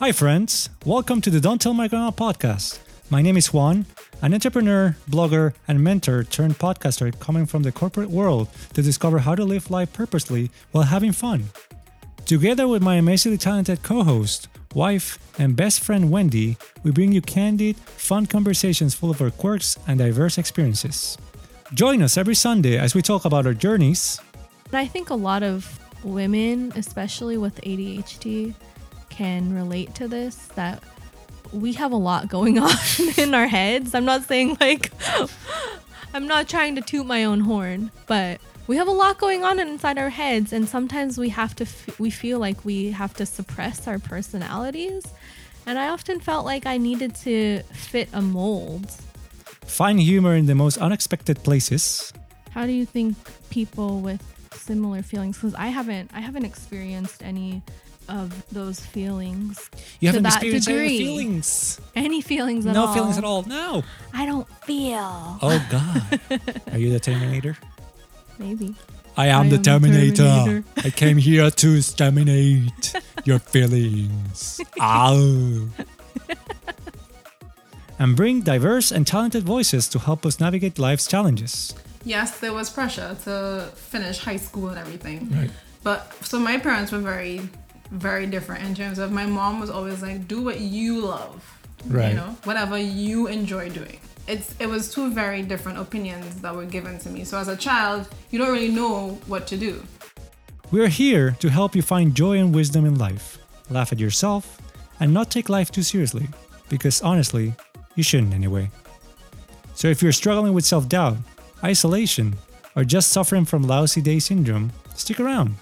Hi, friends. Welcome to the Don't Tell My Grandma podcast. My name is Juan, an entrepreneur, blogger, and mentor turned podcaster coming from the corporate world to discover how to live life purposely while having fun. Together with my amazingly talented co host, wife, and best friend Wendy, we bring you candid, fun conversations full of our quirks and diverse experiences. Join us every Sunday as we talk about our journeys. I think a lot of women, especially with ADHD, can relate to this that we have a lot going on in our heads. I'm not saying like, I'm not trying to toot my own horn, but we have a lot going on inside our heads and sometimes we have to f- we feel like we have to suppress our personalities and i often felt like i needed to fit a mold Find humor in the most unexpected places. how do you think people with similar feelings because i haven't i haven't experienced any of those feelings You haven't that experienced any feelings. any feelings at no all No feelings at all. No. i don't feel Oh, God. Are you the Terminator? maybe I am I the am Terminator. Terminator. I came here to exterminate your feelings. Ow. and bring diverse and talented voices to help us navigate life's challenges. yes, there was pressure to finish high school and everything. Right. But so my parents were very, very different in terms of my mom was always like, do what you love. Right. You know, whatever you enjoy doing. It's it was two very different opinions that were given to me. So as a child, you don't really know what to do. We are here to help you find joy and wisdom in life, laugh at yourself, and not take life too seriously. Because honestly, you shouldn't anyway. So if you're struggling with self doubt, isolation, or just suffering from lousy day syndrome, stick around.